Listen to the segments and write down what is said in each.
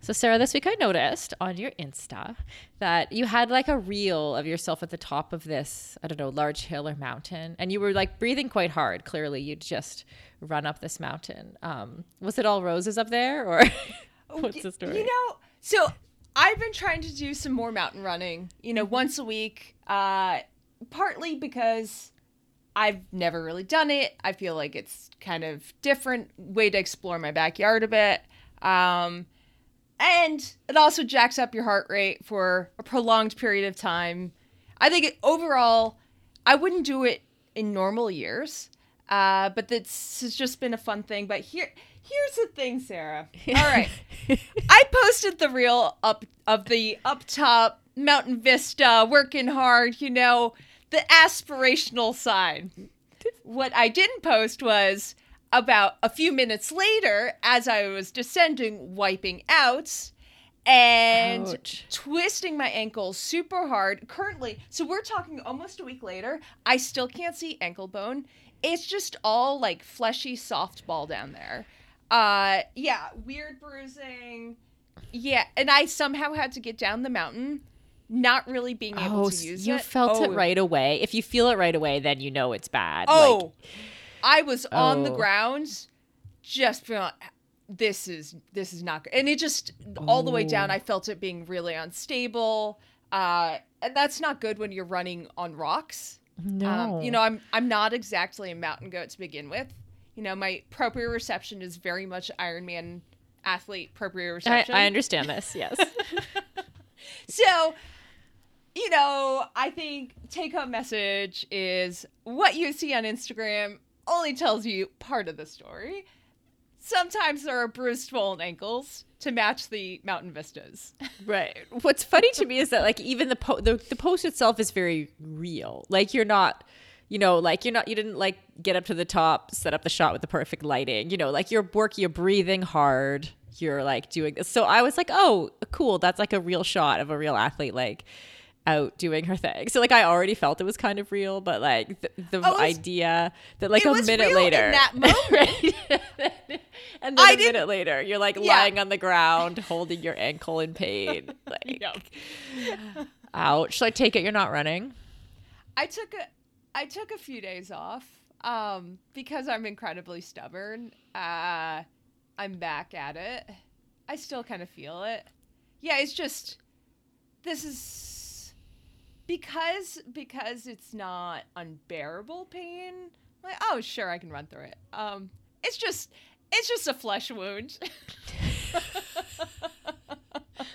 So, Sarah, this week I noticed on your Insta that you had like a reel of yourself at the top of this, I don't know, large hill or mountain, and you were like breathing quite hard. Clearly, you'd just run up this mountain. Um, was it all roses up there, or what's the story? You know, so I've been trying to do some more mountain running, you know, once a week, uh, partly because I've never really done it. I feel like it's kind of different way to explore my backyard a bit. Um, and it also jacks up your heart rate for a prolonged period of time. I think it, overall, I wouldn't do it in normal years, uh, but this has just been a fun thing. But here, here's the thing, Sarah. All right, I posted the reel up of the up top mountain vista, working hard. You know, the aspirational side. What I didn't post was about a few minutes later, as I was descending, wiping out and Ouch. twisting my ankle super hard. Currently, so we're talking almost a week later. I still can't see ankle bone. It's just all like fleshy softball down there. Uh, yeah, weird bruising. Yeah, and I somehow had to get down the mountain, not really being able Oh, to s- use you it. felt it Oh, right away. If you feel it right away, then you know it's bad. Oh, Like, I was on the Oh. ground, just feeling this is this is not good, and it just all the way down. Oh. I felt it being really unstable, uh, and that's not good when you're running on rocks. no. Um, you know, I'm I'm not exactly a mountain goat to begin with. You know, my proprioception is very much Ironman athlete I, proprioception. I understand this. Yes. So, you know, I think take home message is what you see on Instagram only tells you part of the story. Sometimes there are bruised, swollen ankles to match the mountain vistas. Right. What's funny to me is that like even the po- the, the post itself is very real. Like you're not, you know, like you're not you didn't like get up to the top, set up the shot with the perfect lighting. You know, like you're working, you're breathing hard. You're like doing this. So I was like, oh, cool. That's like a real shot of a real athlete like out doing her thing. So like I already felt it was kind of real, but like the, the Oh, was- idea that like a minute later, that moment. right? and then I a didn't- minute later, you're like Yeah. lying on the ground, holding your ankle in pain. Like, ouch. So I take it you're not running. I took a I took a few days off um because I'm incredibly stubborn. Uh I'm back at it. I still kind of feel it. Yeah, it's just this is because because it's not unbearable pain. Like, oh, sure, I can run through it. Um it's just it's just a flesh wound.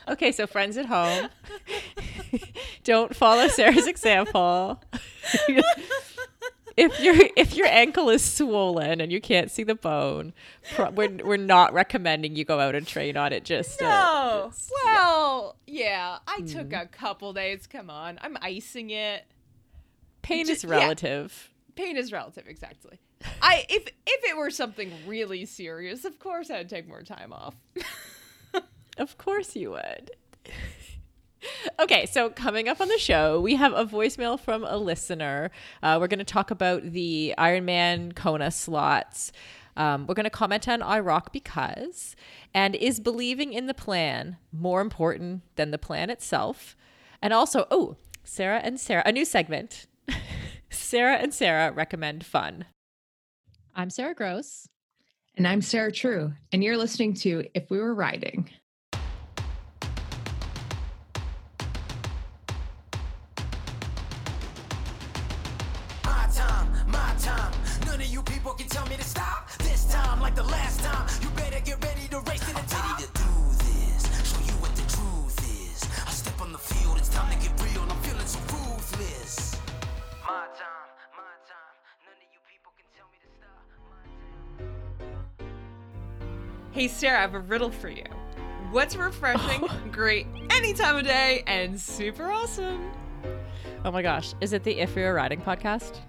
Okay, so friends at home, don't follow Sarah's example. if your if your ankle is swollen and you can't see the bone, pro- we're we're not recommending you go out and train on it. Just uh, no. just- well, yeah, I took a couple days. Come on. I'm icing it. pain Ju- is yeah. relative. pain is relative exactly i if if it were something really serious of course i'd take more time off Of course you would. okay, so coming up on the show, we have a voicemail from a listener. Uh, we're going to talk about the Ironman Kona slots. Um, we're going to comment on iRock because, and is believing in the plan more important than the plan itself? And also, oh, Sarah and Sarah, a new segment. Sarah and Sarah recommend fun. I'm Sara Gross. And I'm Sarah True, and you're listening to If We Were Riding. None you people can tell me to stop. This time, like the last time, you better get ready to race to the top. Ready to do this, show you what the truth is. I step on the field, it's time to get real. I'm feeling so ruthless. My time, my time. None of you people can tell me to stop. hey sarah i have a riddle for you what's refreshing great any time of day and super awesome Oh my gosh. Is it the If We Were Riding podcast?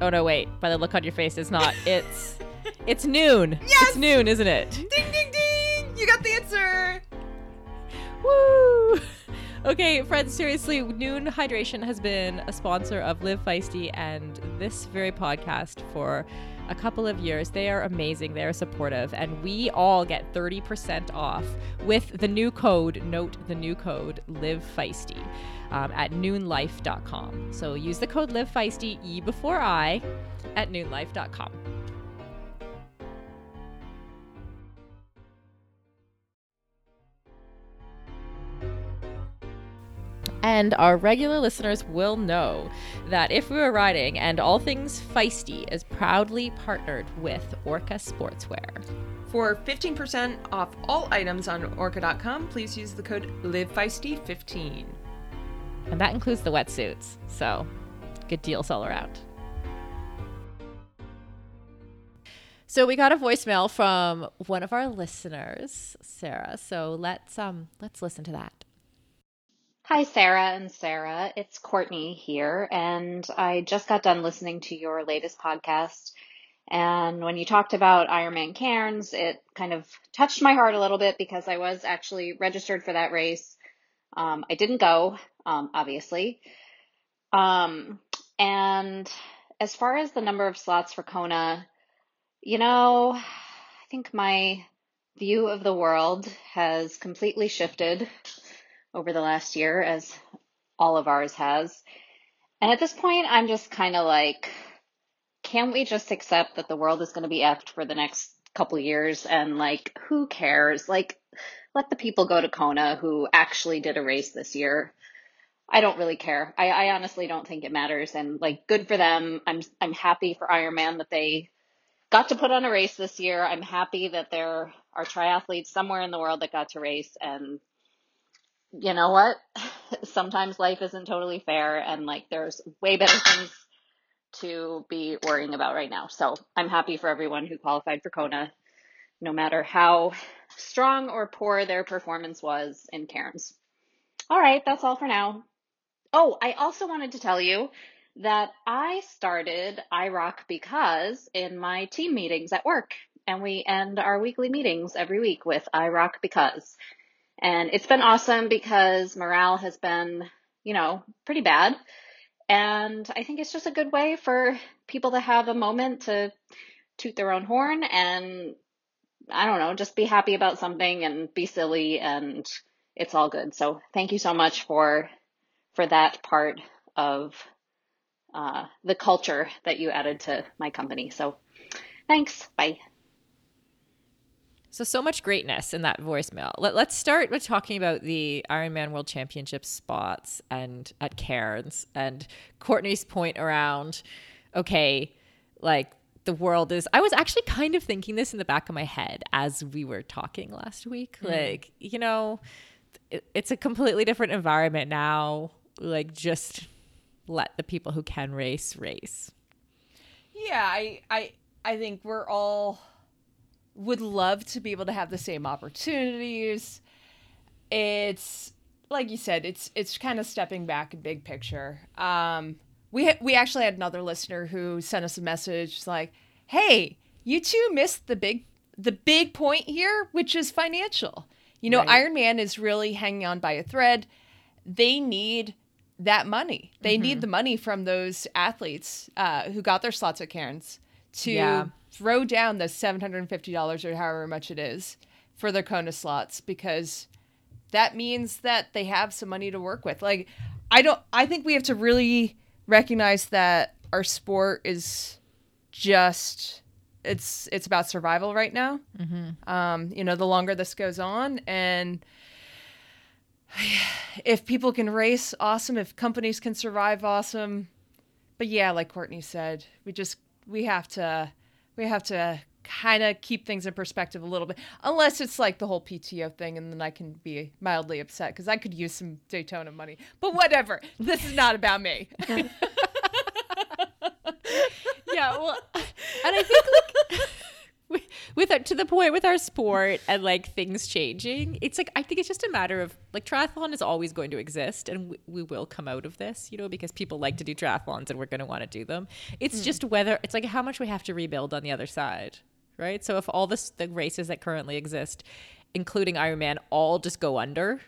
Oh no, wait. By the look on your face, it's not. It's it's noon. Yes! It's noon, isn't it? ding ding ding you got the answer Woo! Okay, friends, seriously, Nuun Hydration has been a sponsor of Live Feisty and this very podcast for a couple of years. They are amazing, they are supportive, and we all get 30% off with the new code, note the new code, Live Feisty, um, at nuunlife.com. So use the code Live Feisty, E before I, at nuunlife.com. And our regular listeners will know that if we were riding and all things feisty is proudly partnered with Orca Sportswear. For 15% off all items on orca.com, please use the code LiveFeisty15. And that includes the wetsuits. So good deals all around. So we got a voicemail from one of our listeners, Sarah. So let's um let's listen to that. Hi, Sarah and Sarah. It's Courtney here, and I just got done listening to your latest podcast. And when you talked about Ironman Cairns, it kind of touched my heart a little bit because I was actually registered for that race. Um, I didn't go, um, obviously. Um, and as far as the number of slots for Kona, you know, I think my view of the world has completely shifted over the last year, as all of ours has. And at this point, I'm just kind of like, can't we just accept that the world is going to be effed for the next couple years and like, who cares? Like, let the people go to Kona who actually did a race this year. I don't really care. I, I honestly don't think it matters. And like, good for them. I'm I'm happy for Ironman that they got to put on a race this year. I'm happy that there are triathletes somewhere in the world that got to race and you know what? Sometimes life isn't totally fair and like there's way better things to be worrying about right now. So I'm happy for everyone who qualified for Kona, no matter how strong or poor their performance was in Cairns. All right, that's all for now. Oh, I also wanted to tell you that I started iRock because in my team meetings at work, and we end our weekly meetings every week with iRock because. And it's been awesome because morale has been, you know, pretty bad. And I think it's just a good way for people to have a moment to toot their own horn and I don't know, just be happy about something and be silly and it's all good. So thank you so much for for that part of uh, the culture that you added to my company. So thanks. Bye. So, so much greatness in that voicemail. Let, let's start with talking about the Ironman World Championship spots and at Cairns and Courtney's point around, okay, like the world is. I was actually kind of thinking this in the back of my head as we were talking last week. Hmm. Like, you know, it, it's a completely different environment now. Like, just let the people who can race race. Yeah, I I I think we're all would love to be able to have the same opportunities. It's like you said, it's it's kind of stepping back in big picture. Um, we ha- we actually had another listener who sent us a message like, "Hey, you two missed the big the big point here, which is financial. You know, Right. Ironman is really hanging on by a thread. They need that money. They Mm-hmm. need the money from those athletes uh, who got their slots at Cairns to Yeah. Throw down the seven hundred and fifty dollars or however much it is for their Kona slots because that means that they have some money to work with. Like, I don't. I think we have to really recognize that our sport is just it's it's about survival right now. Mm-hmm. Um, you know, the longer this goes on, and if people can race, awesome. If companies can survive, awesome. But yeah, like Courtney said, we just we have to we have to uh, kind of keep things in perspective a little bit. Unless it's like the whole PTO thing, and then I can be mildly upset because I could use some Daytona money. But whatever. this is not about me. yeah well and i think with, our, to the point with our sport and like things changing it's like i think it's just a matter of like triathlon is always going to exist and we, we will come out of this you know because people like to do triathlons and we're going to want to do them. It's mm. just whether it's like how much we have to rebuild on the other side right? So if all this the races that currently exist including ironman all just go under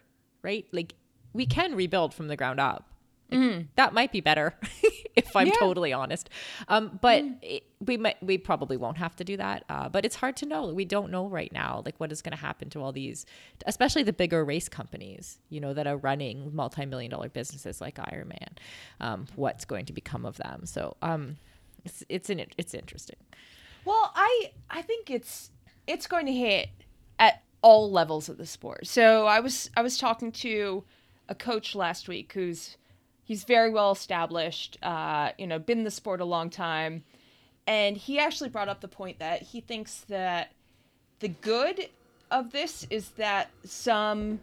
right? Like we can rebuild from the ground up. Like, That might be better, if I'm Yeah. totally honest. Um, but it, we might, we probably won't have to do that. Uh, but it's hard to know. We don't know right now, like what is going to happen to all these, especially the bigger race companies, you know, that are running multi-million dollar businesses like Ironman. Um, what's going to become of them? So, um, it's it's an, it's interesting. Well, I I think it's it's going to hit at all levels of the sport. So I was I was talking to a coach last week who's he's very well established, uh, you know, been in the sport a long time, and he actually brought up the point that he thinks that the good of this is that some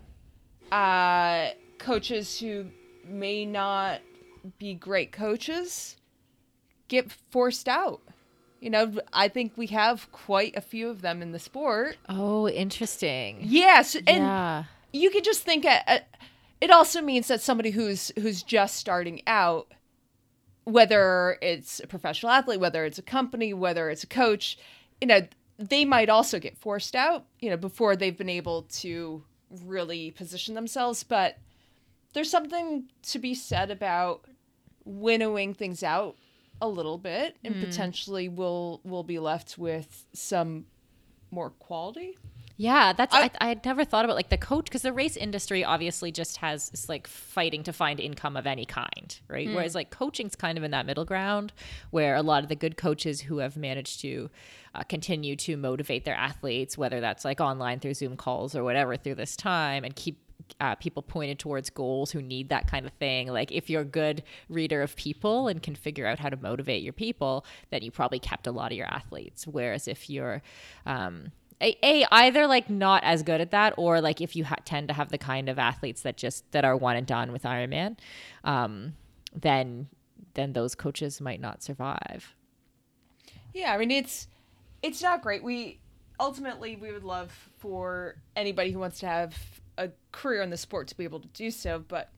uh, coaches who may not be great coaches get forced out. You know, I think we have quite a few of them in the sport. Oh, interesting. Yes, and yeah. you could just think at, at- it also means that somebody who's who's just starting out whether it's a professional athlete whether it's a company whether it's a coach you know they might also get forced out you know before they've been able to really position themselves. But there's something to be said about winnowing things out a little bit and hmm. potentially we'll we'll be left with some more quality Yeah, that's I, I- had never thought about like the coach because the race industry obviously just has is like fighting to find income of any kind, right? Whereas like coaching's kind of in that middle ground where a lot of the good coaches who have managed to uh, continue to motivate their athletes, whether that's like online through Zoom calls or whatever through this time, and keep uh, people pointed towards goals who need that kind of thing. Like if you're a good reader of people and can figure out how to motivate your people, then you probably kept a lot of your athletes. Whereas if you're um, a, a either like not as good at that or like if you ha- tend to have the kind of athletes that just that are one and done with Ironman, um, then then those coaches might not survive. Yeah, I mean it's it's not great. We ultimately we would love for anybody who wants to have a career in the sport to be able to do so, but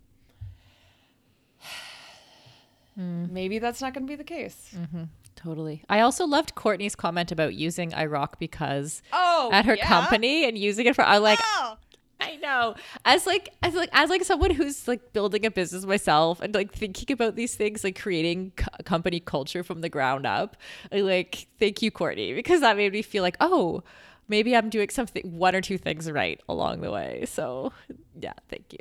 maybe that's not going to be the case. Totally. I also loved Courtney's comment about using iRock because Oh, at her yeah? company and using it for I like Oh, I know. As like as like as like someone who's like building a business myself and like thinking about these things, like creating co- company culture from the ground up. I like thank you, Courtney, because that made me feel like oh, maybe I'm doing something one or two things right along the way. So yeah, thank you.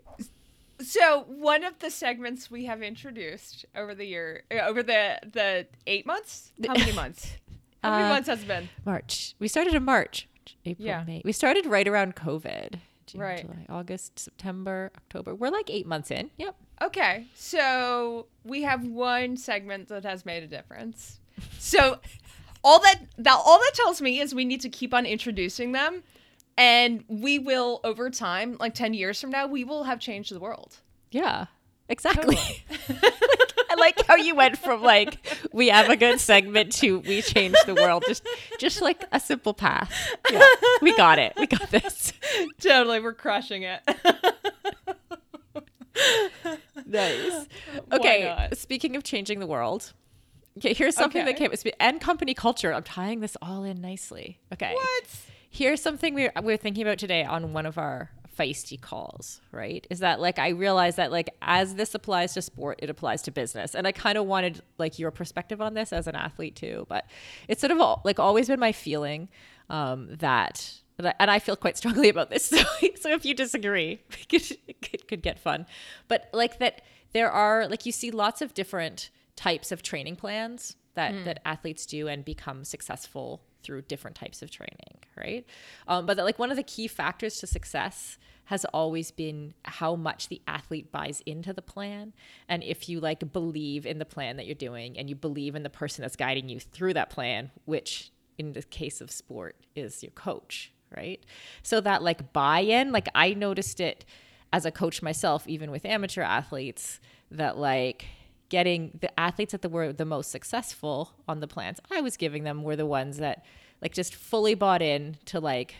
So one of the segments we have introduced over the year, uh, over the the eight months. How many months? How many Uh, months has it been? March. We started in March. April, Yeah. May. We started right around COVID. June, Right. July, August, September, October. We're like eight months in. Yep. Okay, so we have one segment that has made a difference. So all that that all that tells me is we need to keep on introducing them and we will over time, like 10 years from now, we will have changed the world. Yeah, exactly. I like how you went from like we have a good segment to we change the world. Just just like a simple path. Yeah, we got it. We got this. totally, we're crushing it. Nice. Okay. Speaking of changing the world. Okay, here's something that Okay. came and company culture. I'm tying this all in nicely. Okay. what? Here's something we we we're thinking about today on one of our feisty calls, right? Is that like I realize that like as this applies to sport, it applies to business. And I kind of wanted like your perspective on this as an athlete too, but it's sort of al- like always been my feeling um, that and I feel quite strongly about this. So, so if you disagree, it could get fun. But like that, there are like you see lots of different types of training plans that that athletes do and become successful through different types of training, right? Um, but that, like one of the key factors to success has always been how much the athlete buys into the plan. And if you like believe in the plan that you're doing and you believe in the person that's guiding you through that plan which in the case of sport is your coach right? So that like buy-in like i noticed it as a coach myself even with amateur athletes that like getting the athletes that were the most successful on the plans i was giving them were the ones that like just fully bought in to like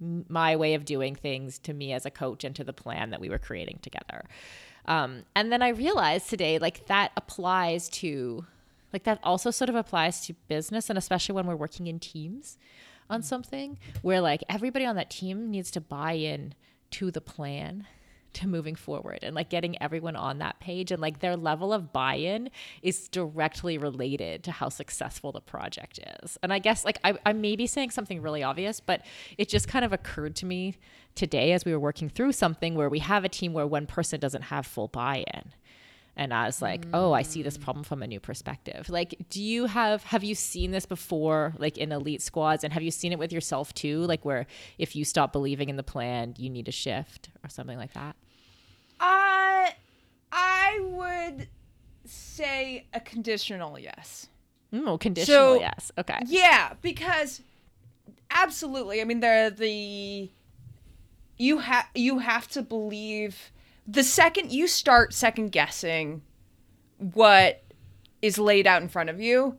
my way of doing things to me as a coach and to the plan that we were creating together. Um, and then i realized today like that applies to like that also sort of applies to business and especially when we're working in teams on something where like everybody on that team needs to buy in to the plan to moving forward and like getting everyone on that page and like their level of buy-in is directly related to how successful the project is. And i guess like I, I may be saying something really obvious but it just kind of occurred to me today as we were working through something where we have a team where one person doesn't have full buy-in. And I was like, "Oh, I see this mm. problem from a new perspective." Like, do you have have you seen this before like in elite squads? And have you seen it with yourself too, like where if you stop believing in the plan, you need a shift or something like that? Uh, I would say a conditional yes. Mm, conditional, So- yes. Okay. Yeah, because absolutely. I mean, the the you have you have to believe the second you start second guessing what is laid out in front of you,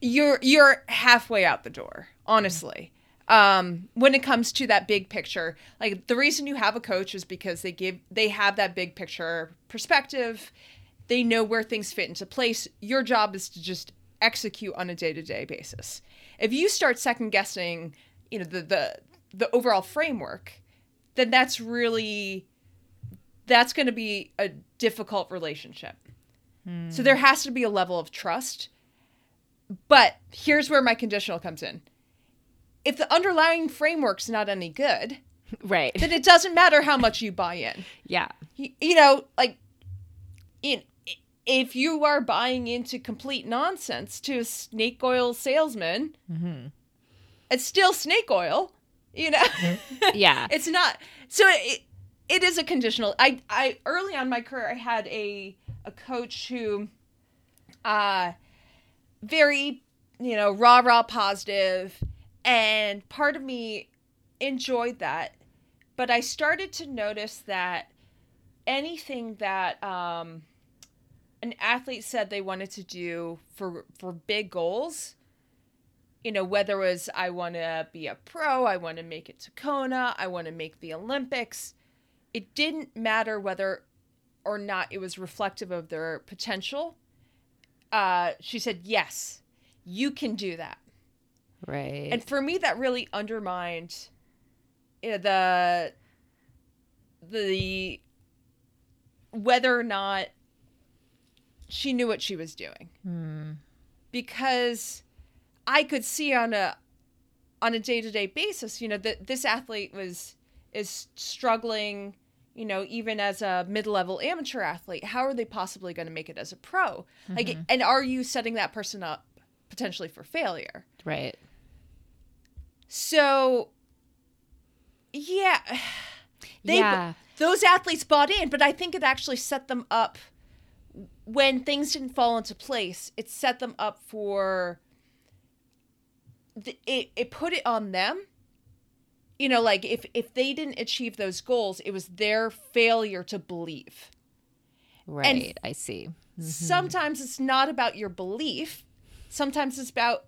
you're you're halfway out the door. Honestly. Um, when it comes to that big picture, like the reason you have a coach is because they give they have that big picture perspective. They know where things fit into place. Your job is to just execute on a day-to-day basis. If you start second guessing, you know, the the the overall framework, then that's really that's going to be a difficult relationship. So there has to be a level of trust. But here's where my conditional comes in. If the underlying framework's not any good, Right. then it doesn't matter how much you buy in. yeah. You, you know, like in if you are buying into complete nonsense to a snake oil salesman, it's still snake oil. You know, Yeah. it's not. So it, it is a conditional. I I early on in my career I had a a coach who, uh, very you know rah rah positive, and part of me enjoyed that, but I started to notice that anything that um, an athlete said they wanted to do for for big goals you know whether it was i want to be a pro i want to make it to kona i want to make the olympics it didn't matter whether or not it was reflective of their potential. Uh, she said yes you can do that Right. and for me that really undermined you know, the the whether or not she knew what she was doing. Hmm. Because i could see on a on a day-to-day basis you know that this athlete was is struggling you know even as a mid-level amateur athlete how are they possibly going to make it as a pro? Like mm-hmm. and are you setting that person up potentially for failure? Right. So, yeah, they Yeah. those athletes bought in, but I think it actually set them up when things didn't fall into place. It set them up for the, it. It put it on them. You know, like if if they didn't achieve those goals, it was their failure to believe. Right. I see. Mm-hmm. Sometimes it's not about your belief. Sometimes it's about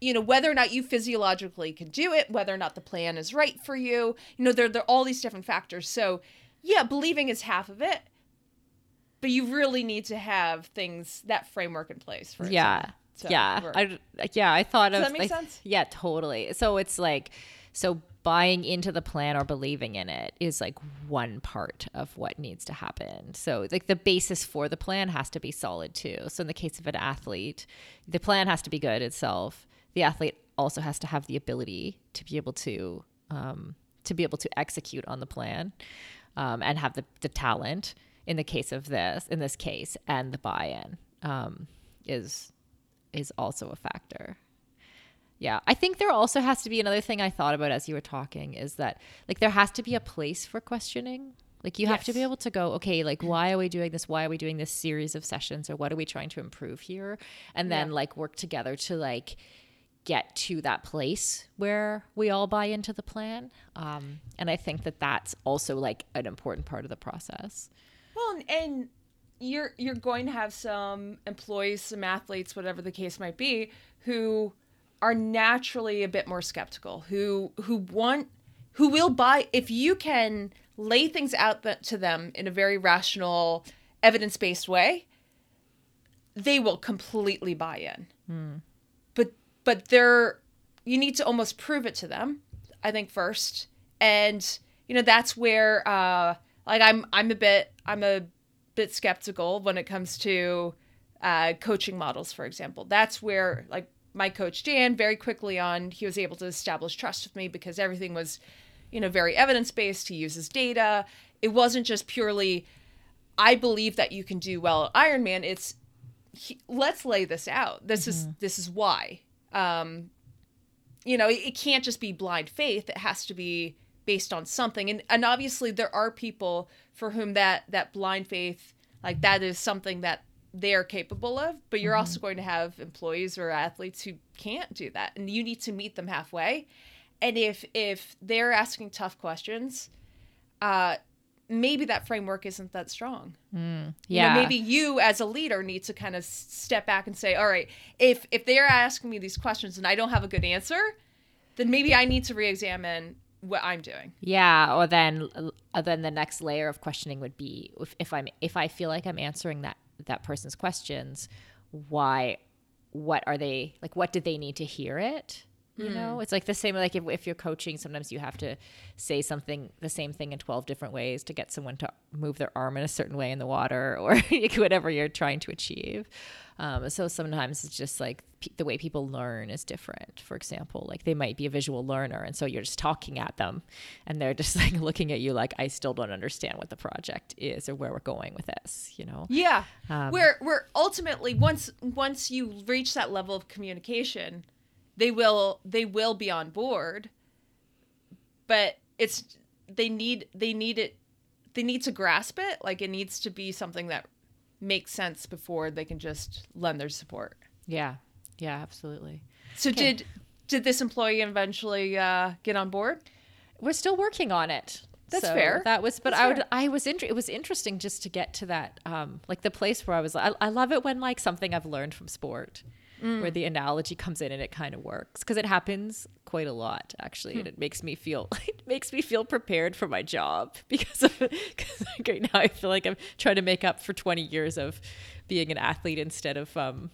you know whether or not you physiologically can do it, whether or not the plan is right for you. You know there there are all these different factors. So, yeah, believing is half of it. But you really need to have things that framework in place for it yeah yeah work. I, yeah i thought Does of that make like- sense? yeah totally so it's like so buying into the plan or believing in it is like one part of what needs to happen so like the basis for the plan has to be solid too so in the case of an athlete the plan has to be good itself the athlete also has to have the ability to be able to um, to be able to execute on the plan um, and have the, the talent in the case of this in this case and the buy-in um, is is also a factor. Yeah i think there also has to be another thing i thought about as you were talking is that like there has to be a place for questioning. Like you have to be able to go okay like why are we doing this? Why are we doing this series of sessions or what are we trying to improve here? And then Yeah. like work together to like get to that place where we all buy into the plan. Um, and i think that that's also like an important part of the process. Well, and- you're you're going to have some employees, some athletes, whatever the case might be, who are naturally a bit more skeptical, who who want who will buy if you can lay things out th- to them in a very rational, evidence-based way, they will completely buy in. But but they're you need to almost prove it to them, I think first, and you know, that's where uh like I'm I'm a bit I'm a bit skeptical when it comes to uh coaching models, for example. That's where like my coach Dan very quickly on he was able to establish trust with me because everything was, you know, very evidence based. He uses data. It wasn't just purely I believe that you can do well at Ironman. It's he, let's lay this out. This is this is why. Um, you know, it, it can't just be blind faith. It has to be based on something. And and obviously there are people for whom that that blind faith like that is something that they're capable of, but you're also going to have employees or athletes who can't do that. And you need to meet them halfway. And if if they're asking tough questions, uh maybe that framework isn't that strong. You Yeah. know, maybe you as a leader need to kind of step back and say, all right, if if they're asking me these questions and I don't have a good answer, then maybe I need to re-examine what I'm doing. Yeah, or then uh, then the next layer of questioning would be if, if I'm if I feel like I'm answering that that person's questions, why what are they like what did they need to hear it? You know, it's like the same like if, if you're coaching, sometimes you have to say something the same thing in 12 different ways to get someone to move their arm in a certain way in the water or whatever you're trying to achieve. Um, so sometimes it's just like pe- the way people learn is different. For example, like they might be a visual learner, and so you're just talking at them, and they're just like looking at you like, I still don't understand what the project is or where we're going with this. You know? Yeah. Um, where where ultimately once once you reach that level of communication, they will they will be on board. But it's they need they need it they need to grasp it. Like it needs to be something that makes sense before they can just lend their support. Yeah. Yeah. Absolutely. So Okay. did did this employee eventually uh, get on board? we're still working on it. That's So fair. That was, but That's I would, fair. I was, inter- it was interesting just to get to that, um, like the place where I was, I, I love it when like something I've learned from sport, Mm. where the analogy comes in and it kind of works because it happens quite a lot actually, Hmm. and it makes me feel, it makes me feel prepared for my job because of, because like right now I feel like I'm trying to make up for 20 years of being an athlete instead of, um,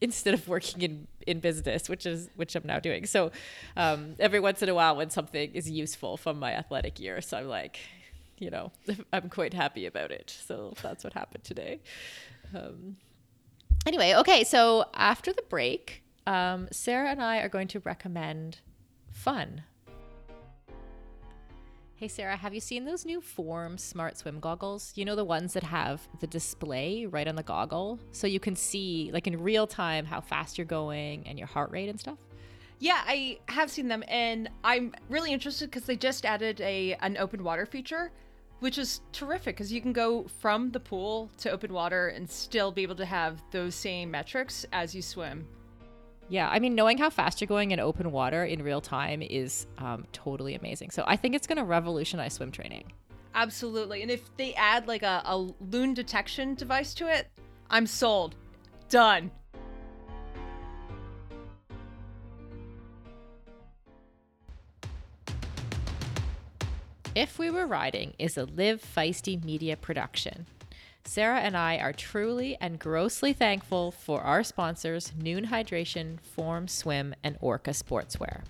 instead of working in in business which is which i'm now doing so um, every once in a while when something is useful from my athletic year so i'm like you know i'm quite happy about it so that's what happened today um, anyway okay so after the break um, sarah and i are going to recommend fun Hey Sarah, have you seen those new Form Smart Swim goggles? You know the ones that have the display right on the goggle so you can see like in real time how fast you're going and your heart rate and stuff? Yeah, I have seen them, and I'm really interested because they just added a an open water feature, which is terrific because you can go from the pool to open water and still be able to have those same metrics as you swim. Yeah, I mean, knowing how fast you're going in open water in real time is um, totally amazing. So I think it's going to revolutionize swim training. Absolutely, and if they add like a, a loon detection device to it, I'm sold. Done. If We Were Riding is a Live Feisty media production. Sarah and I are truly and grossly thankful for our sponsors, Nuun Hydration, Form Swim, and Orca Sportswear.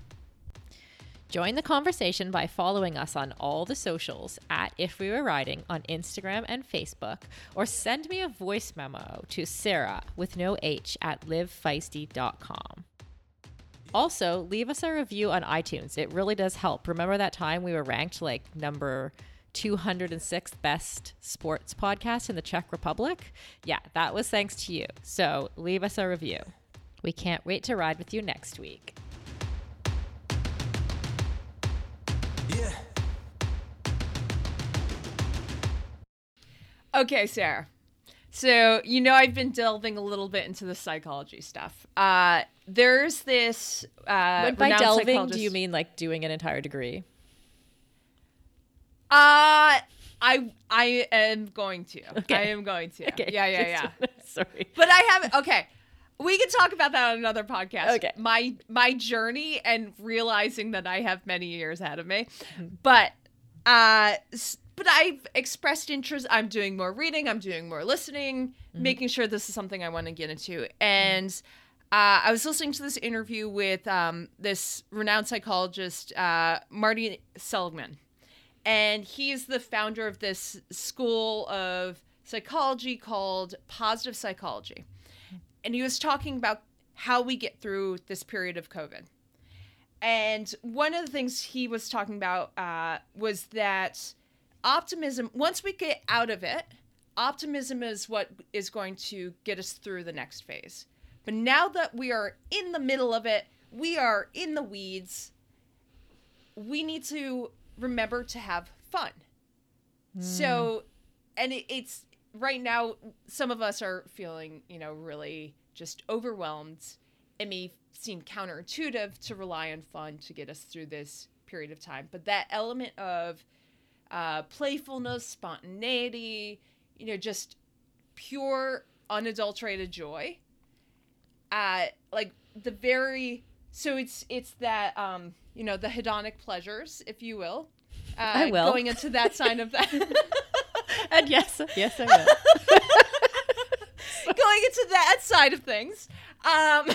Join the conversation by following us on all the socials at If We Were Riding on Instagram and Facebook, or send me a voice memo to Sarah with no H at livefeisty.com. Also, leave us a review on iTunes. It really does help. Remember that time we were ranked like number 206th best sports podcast in the Czech Republic? Yeah, that was thanks to you. So leave us a review. We can't wait to ride with you next week. Yeah. Okay, Sarah. So you know I've been delving a little bit into the psychology stuff. Uh, there's this. Uh, But by delving, do you mean like doing an entire degree? Uh I I am going to. Okay. I am going to. Okay. Yeah, yeah, yeah. Sorry. But I haven't. Okay, we can talk about that on another podcast. Okay. My my journey and realizing that I have many years ahead of me, Mm-hmm. but uh, but I've expressed interest. I'm doing more reading. I'm doing more listening, Mm-hmm. making sure this is something I want to get into. And uh, I was listening to this interview with um, this renowned psychologist, uh, Marty Seligman and he's the founder of this school of psychology called positive psychology. And he was talking about how we get through this period of COVID. And one of the things he was talking about uh, was that optimism, once we get out of it, optimism is what is going to get us through the next phase. But now that we are in the middle of it, we are in the weeds, we need to remember to have fun. So, and it, it's right now, some of us are feeling, you know, really just overwhelmed. It may seem counterintuitive to rely on fun to get us through this period of time, but that element of uh, playfulness, spontaneity, you know, just pure, unadulterated joy. Uh, like the very so it's it's that um you know the hedonic pleasures, if you will. Uh, I will. going into that sign of that. And yes, yes, I will. going into that side of things. Um,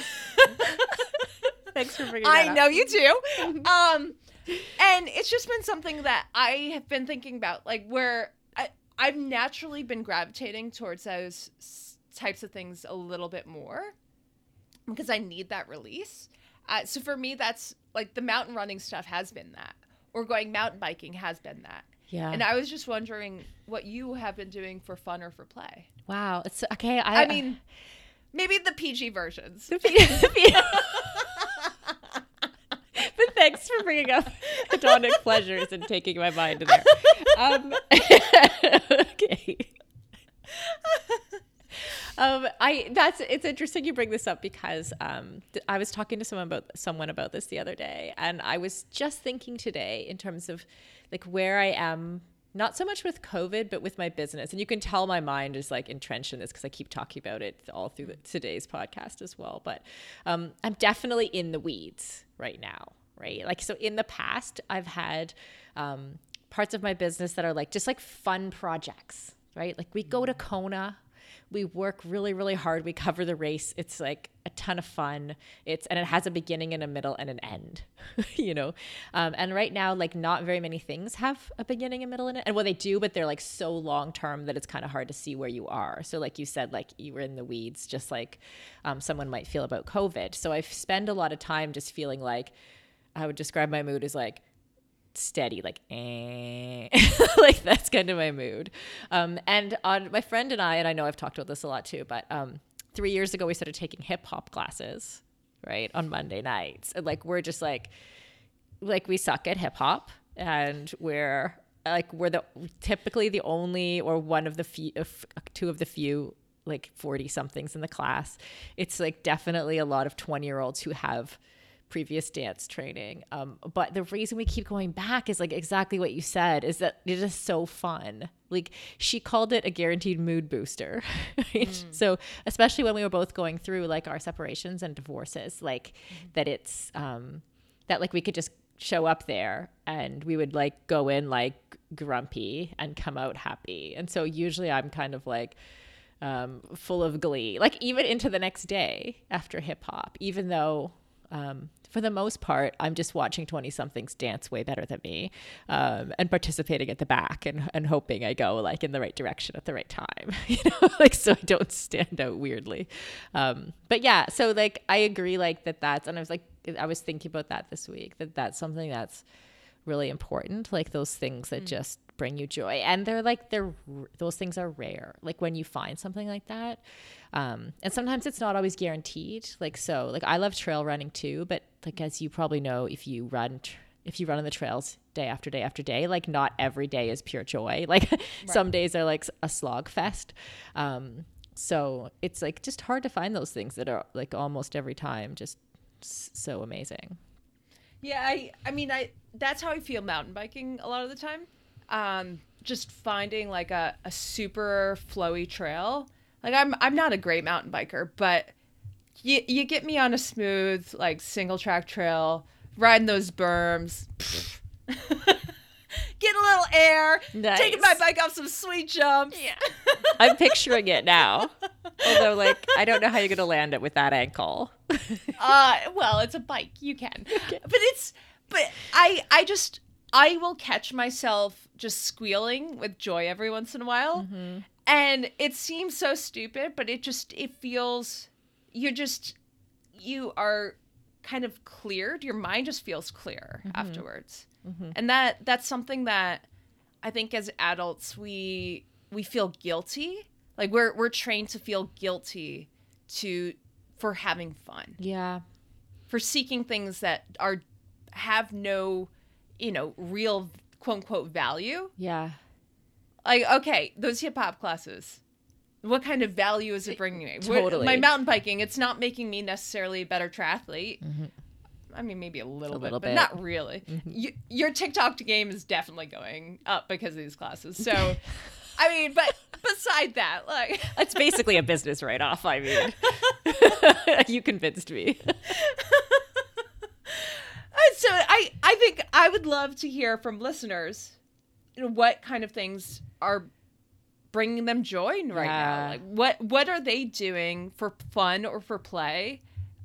Thanks for bringing I that know you do. Um, and it's just been something that I have been thinking about, like where I, I've naturally been gravitating towards those types of things a little bit more because I need that release. Uh, so for me, that's like the mountain running stuff has been that, or going mountain biking has been that. Yeah. And I was just wondering what you have been doing for fun or for play. wow. It's okay. I, I mean, maybe the PG versions. but thanks for bringing up hedonic pleasures and taking my mind to there. Um, okay. Um, I that's it's interesting you bring this up because um, th- I was talking to someone about someone about this the other day, and I was just thinking today in terms of like where I am. Not so much with COVID, but with my business, and you can tell my mind is like entrenched in this because I keep talking about it all through the, today's podcast as well. But um, I'm definitely in the weeds right now, right? Like so, in the past, I've had um, parts of my business that are like just like fun projects, right? Like we go to Kona, we work really really hard. We cover the race. It's like a ton of fun. It's and it has a beginning and a middle and an end you know? Um, and right now like not very many things have a beginning a middle and an and well they do but they're like so long term that it's kind of hard to see where you are. So like you said like you were in the weeds just like um, someone might feel about covid. So i spend a lot of time just feeling like i would describe my mood as like steady, like eh. like that's kind of my mood. Um, and on my friend and I, and I know I've talked about this a lot too, but um, three years ago we started taking hip hop classes, right, on Monday nights, and like we're just like, like we suck at hip hop, and we're like we're the typically the only or one of the few, of two of the few like 40 somethings in the class. It's like definitely a lot of 20 year olds who have previous dance training. Um, but the reason we keep going back is like exactly what you said is that it is so fun. Like she called it a guaranteed mood booster. Right? So especially when we were both going through like our separations and divorces, like that it's um, that like we could just show up there and we would like go in like grumpy and come out happy. And so usually I'm kind of like um, full of glee, like even into the next day after hip hop, even though um, for the most part, I'm just watching 20 somethings dance way better than me um, and participating at the back and, and hoping I go like in the right direction at the right time, you know, like so I don't stand out weirdly. Um, but yeah, so like I agree, like that that's, and I was like, I was thinking about that this week, that that's something that's really important, like those things that just bring you joy. And they're like, they're, those things are rare. Like when you find something like that, um, and sometimes it's not always guaranteed. Like so, like I love trail running too, but like as you probably know, if you run, tr- if you run on the trails day after day after day, like not every day is pure joy. Like some days are like a slog fest. Um, so it's like just hard to find those things that are like almost every time just so amazing. Yeah, I I mean I that's how I feel mountain biking a lot of the time. Um just finding like a, a super flowy trail. Like I'm I'm not a great mountain biker, but you you get me on a smooth like single track trail, riding those berms. Get a little air, taking my Nice. bike off some sweet jumps. Yeah. I'm picturing it now. Although, like, I don't know how you're gonna land it with that ankle. uh well, it's a bike. You can. But it's but I I just I will catch myself just squealing with joy every once in a while. Mm-hmm. And it seems so stupid, but it just it feels you're just you are kind of cleared. Your mind just feels clear mm-hmm. afterwards. Mm-hmm. And that that's something that I think as adults we we feel guilty. Like we're we're trained to feel guilty to for having fun Yeah. for seeking things that are have no you know real quote unquote value Yeah. like okay those hip hop classes what kind of value is it bringing me What- Totally. my mountain biking it's not making me necessarily a better triathlete mm-hmm. I mean, maybe a little, A bit, little but bit. not really. Mm-hmm. You, your TikTok game is definitely going up because of these classes. So, I mean, but beside that, like, It's basically a business write off, I mean. you convinced me. So I I think I would love to hear from listeners you know, what kind of things are bringing them joy right Yeah. now. Like what what are they doing for fun or for play?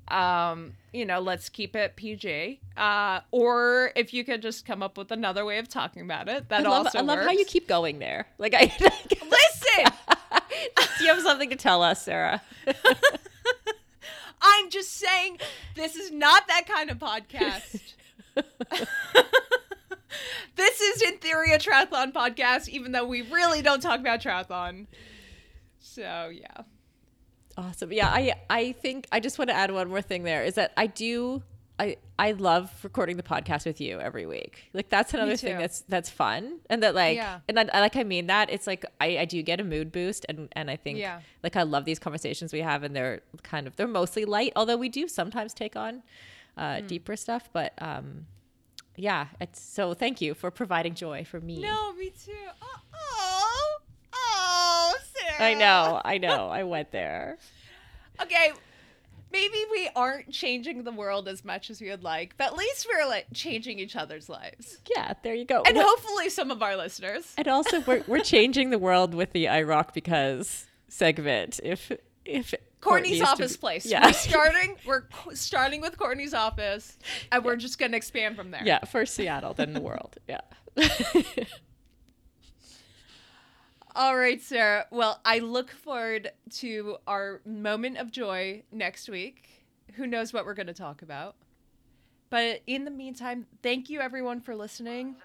Um, you know, let's keep it PG. Uh, or if you could just come up with another way of talking about it, that I love, also I love how you keep going there. Like I listen. Do you have something to tell us, Sara? I'm just saying this is not that kind of podcast. this is in theory a triathlon podcast, even though we really don't talk about triathlon. So yeah. Awesome. Yeah, I I think I just want to add one more thing there is that I do I I love recording the podcast with you every week. Like that's another thing that's that's fun and that like Yeah. and I, like I mean that it's like I I do get a mood boost and and I think Yeah. like I love these conversations we have and they're kind of they're mostly light although we do sometimes take on uh Hmm. deeper stuff but um yeah, it's so thank you for providing joy for me. No, me too. Oh, oh, Sara. I know, I know. I went there. Okay, maybe we aren't changing the world as much as we would like, but at least we're like changing each other's lives, Yeah, there you go. and hopefully some of our listeners. And also, we're, we're changing the world with the iRock Because segment. If if Courtney's office be- place. Yeah. We're starting. We're starting with Courtney's office, and we're just gonna expand from there. yeah, first Seattle, then the world. Yeah. All right, Sara. Well, I look forward to our moment of joy next week. Who knows what we're going to talk about? But in the meantime, thank you everyone for listening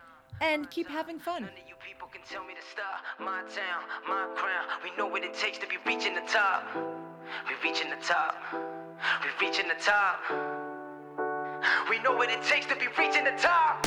and keep having fun. People can tell me to stop. My town, my crown. We know what it takes to be reaching the top. We reaching the top. We reaching the top. We know what it takes to be reaching the top.